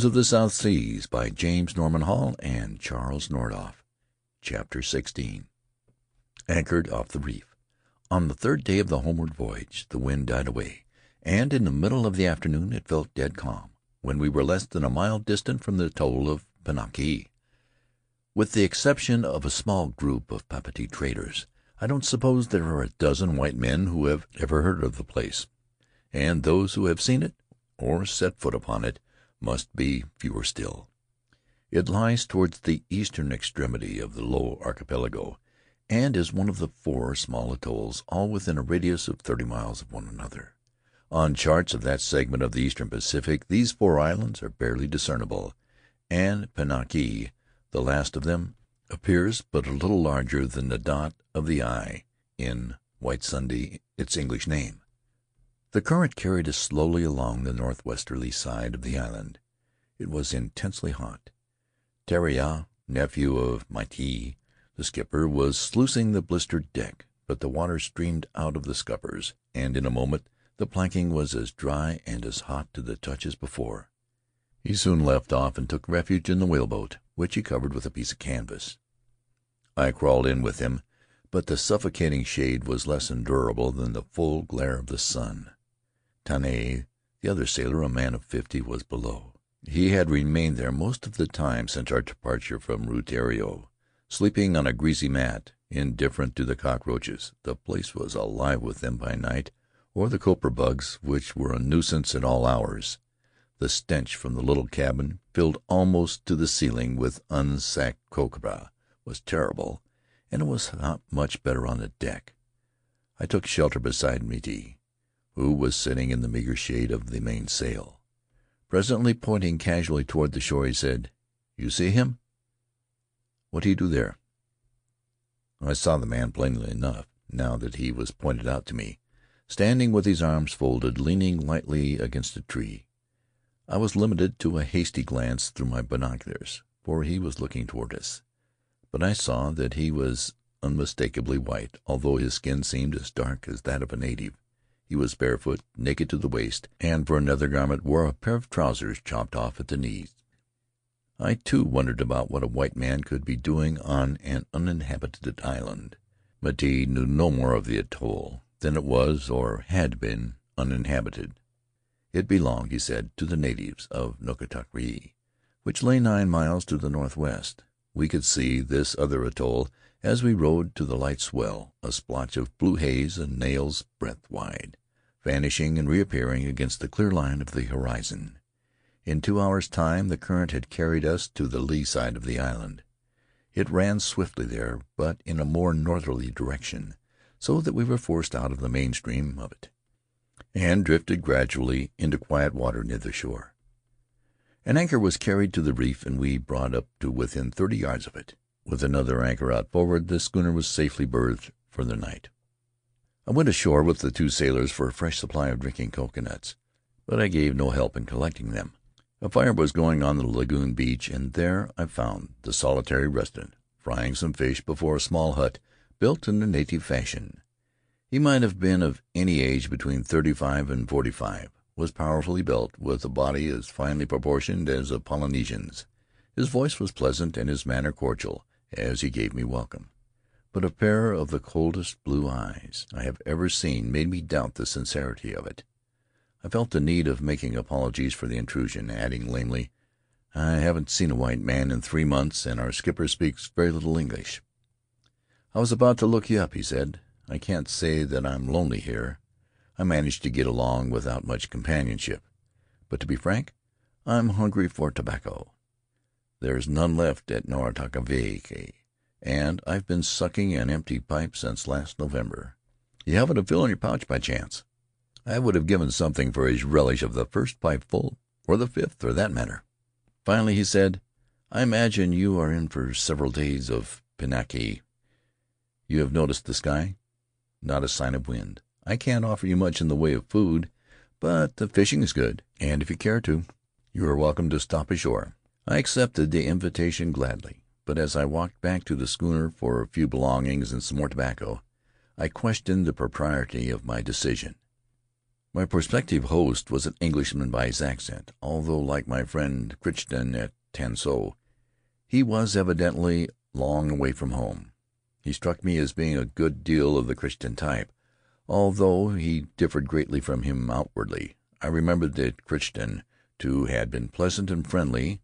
Legends of the South Seas by James Norman Hall and Charles Nordhoff. CHAPTER XVI Anchored off the reef On the third day of the homeward voyage the wind died away, and in the middle of the afternoon it felt dead calm, when we were less than a mile distant from the atoll of Pinaki. With the exception of a small group of Papeete traders, I don't suppose there are a dozen white men who have ever heard of the place, and those who have seen it, or set foot upon it, must be fewer still. It lies towards the eastern extremity of the Low Archipelago, and is one of the four small atolls, all within a radius of thirty miles of one another. On charts of that segment of the eastern Pacific these four islands are barely discernible, and Pinaki, the last of them, appears but a little larger than the dot of the I in White Whitsunday, its English name. The current carried us slowly along the northwesterly side of the island. It was intensely hot. Taira, nephew of Miti, the skipper, was sluicing the blistered deck, but the water streamed out of the scuppers, and in a moment the planking was as dry and as hot to the touch as before. He soon left off and took refuge in the whaleboat, which he covered with a piece of canvas. I crawled in with him, but the suffocating shade was less endurable than the full glare of the sun. Tane, the other sailor, a man of fifty, was below. He had remained there most of the time since our departure from Rutiaro, sleeping on a greasy mat, indifferent to the cockroaches — the place was alive with them by night — or the copra bugs, which were a nuisance at all hours. The stench from the little cabin, filled almost to the ceiling with unsacked copra, was terrible, and it was not much better on the deck. I took shelter beside Miti who was sitting in the meager shade of the mainsail. Presently, pointing casually toward the shore, he said: "You see him? What you do there?" I saw the man plainly enough, now that he was pointed out to me, standing with his arms folded, leaning lightly against a tree. I was limited to a hasty glance through my binoculars, for he was looking toward us; but I saw that he was unmistakably white, although his skin seemed as dark as that of a native. He was barefoot, naked to the waist, and for another garment wore a pair of trousers chopped off at the knees. I, too, wondered about what a white man could be doing on an uninhabited island. Miti knew no more of the atoll than it was, or had been, uninhabited. It belonged, he said, to the natives of Nukatavake, which lay nine miles to the northwest. We could see this other atoll as we rode to the light swell, a splotch of blue haze a nail's breadth wide vanishing and reappearing against the clear line of the horizon. In two hours' time the current had carried us to the lee side of the island. It ran swiftly there, but in a more northerly direction, so that we were forced out of the main stream of it, and drifted gradually into quiet water near the shore. An anchor was carried to the reef, and we brought up to within thirty yards of it. With another anchor out forward, the schooner was safely berthed for the night. I went ashore with the two sailors for a fresh supply of drinking coconuts, but I gave no help in collecting them. A fire was going on the lagoon beach, and there I found the solitary resident frying some fish before a small hut built in the native fashion. He might have been of any age between thirty five and forty five, was powerfully built, with a body as finely proportioned as a Polynesian's. His voice was pleasant and his manner cordial as he gave me welcome but a pair of the coldest blue eyes I have ever seen made me doubt the sincerity of it. I felt the need of making apologies for the intrusion, adding lamely, "I haven't seen a white man in three months, and our skipper speaks very little English." "I was about to look you up," he said. "I can't say that I'm lonely here. I manage to get along without much companionship; but to be frank, I'm hungry for tobacco. There's none left at Nukatavake and I've been sucking an empty pipe since last November. You haven't a fill in your pouch, by chance?" I would have given something for his relish of the first pipeful, or the fifth, for that matter. Finally he said, "I imagine you are in for several days of Pinaki. You have noticed the sky? Not a sign of wind. I can't offer you much in the way of food, but the fishing is good, and if you care to, you are welcome to stop ashore." I accepted the invitation gladly but as I walked back to the schooner for a few belongings and some more tobacco, I questioned the propriety of my decision. My prospective host was an Englishman by his accent, although, like my friend Crichton at Tanso, he was evidently long away from home. He struck me as being a good deal of the Crichton type, although he differed greatly from him outwardly. I remembered that Crichton, too, had been pleasant and friendly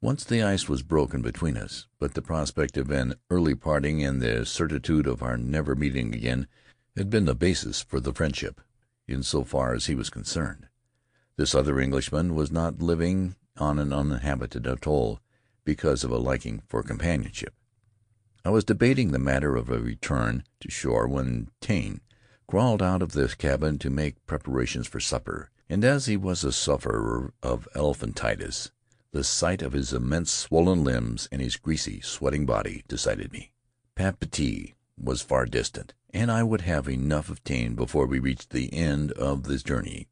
once the ice was broken between us, but the prospect of an early parting and the certitude of our never meeting again had been the basis for the friendship in so far as he was concerned. This other Englishman was not living on an uninhabited atoll because of a liking for companionship. I was debating the matter of a return to shore when Tane crawled out of the cabin to make preparations for supper, and as he was a sufferer of elephantiasis, the sight of his immense swollen limbs and his greasy, sweating body decided me. Papeete was far distant, and I would have enough of Tane before we reached the end of the journey.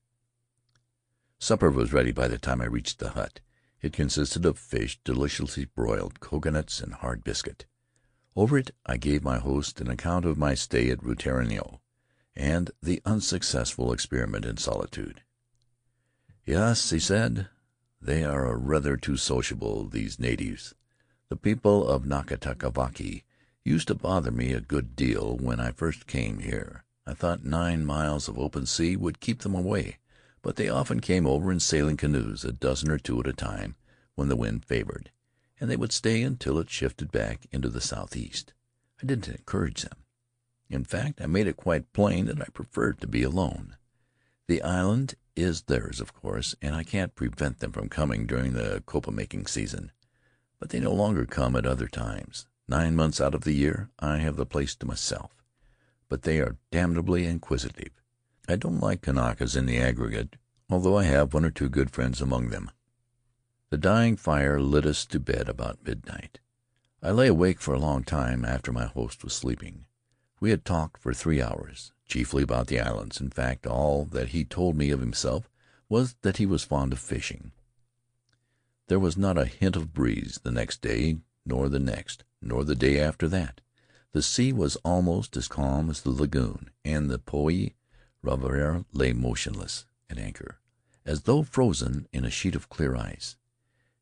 Supper was ready by the time I reached the hut. It consisted of fish, deliciously broiled, coconuts, and hard biscuit. Over it I gave my host an account of my stay at Rutiaro, and the unsuccessful experiment in solitude. "Yes," he said, "they are rather too sociable, these natives. The people of Nukatavake used to bother me a good deal when I first came here. I thought nine miles of open sea would keep them away, but they often came over in sailing canoes, a dozen or two at a time, when the wind favored, and they would stay until it shifted back into the southeast. I didn't encourage them. In fact, I made it quite plain that I preferred to be alone. The island is theirs, of course, and I can't prevent them from coming during the copra making season, but they no longer come at other times. Nine months out of the year I have the place to myself, but they are damnably inquisitive. I don't like Kanakas in the aggregate, although I have one or two good friends among them. The dying fire lit us to bed about midnight. I lay awake for a long time after my host was sleeping. We had talked for three hours, chiefly about the islands. In fact, all that he told me of himself was that he was fond of fishing. There was not a hint of breeze the next day, nor the next nor the day after that. The sea was almost as calm as the lagoon, and the Potii Ravarava lay motionless at anchor, as though frozen in a sheet of clear ice.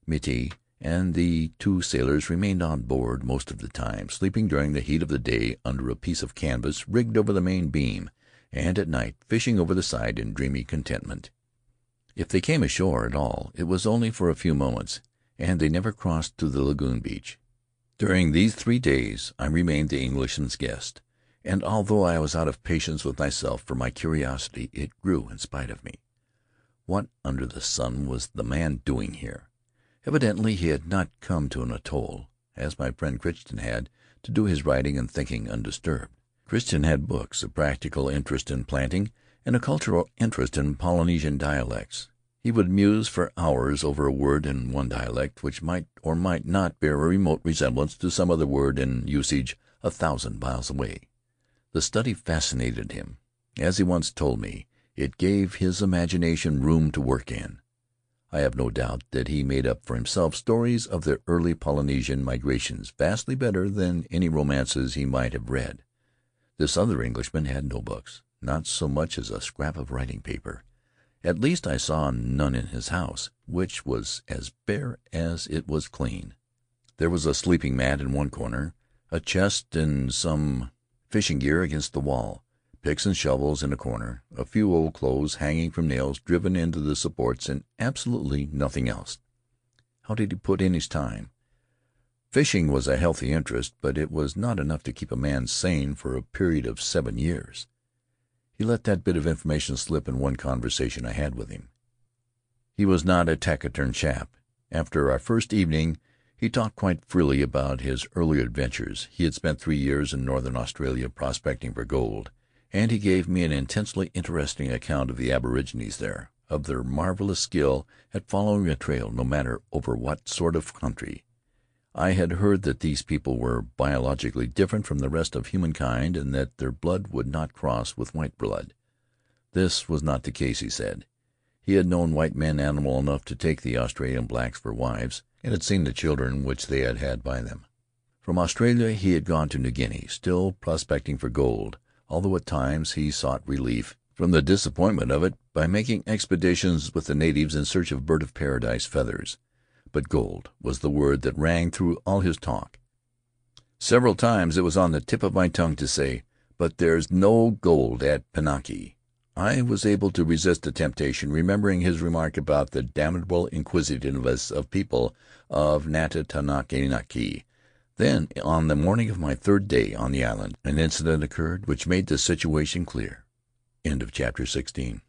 Miti and the two sailors remained on board most of the time, sleeping during the heat of the day under a piece of canvas rigged over the main beam, and at night fishing over the side in dreamy contentment. If they came ashore at all, it was only for a few moments, and they never crossed to the lagoon beach. During these three days I remained the Englishman's guest, and although I was out of patience with myself for my curiosity, it grew in spite of me. What under the sun was the man doing here? Evidently he had not come to an atoll, as my friend Crichton had, to do his writing and thinking undisturbed. Crichton had books, a practical interest in planting, and a cultural interest in Polynesian dialects. He would muse for hours over a word in one dialect which might or might not bear a remote resemblance to some other word in usage a thousand miles away. The study fascinated him. As he once told me, it gave his imagination room to work in. I have no doubt that he made up for himself stories of the early Polynesian migrations vastly better than any romances he might have read. This other Englishman had no books, not so much as a scrap of writing paper. At least I saw none in his house, which was as bare as it was clean. There was a sleeping mat in one corner, a chest and some fishing gear against the wall, picks and shovels in a corner, a few old clothes hanging from nails driven into the supports, and absolutely nothing else. How did he put in his time? Fishing was a healthy interest, but it was not enough to keep a man sane for a period of seven years. He let that bit of information slip in one conversation I had with him. He was not a taciturn chap. After our first evening he talked quite freely about his earlier adventures. He had spent three years in northern Australia prospecting for gold, and he gave me an intensely interesting account of the aborigines there, of their marvelous skill at following a trail, no matter over what sort of country. I had heard that these people were biologically different from the rest of humankind and that their blood would not cross with white blood. This was not the case, he said. He had known white men animal enough to take the Australian blacks for wives, and had seen the children which they had had by them. From Australia he had gone to New Guinea, still prospecting for gold, although at times he sought relief from the disappointment of it by making expeditions with the natives in search of bird of paradise feathers. But gold was the word that rang through all his talk. Several times it was on the tip of my tongue to say, "But there's no gold at Pinaki." I was able to resist the temptation, remembering his remark about the damnable inquisitiveness of people of Nukatavake. Then, on the morning of my third day on the island, an incident occurred which made the situation clear. CHAPTER XVII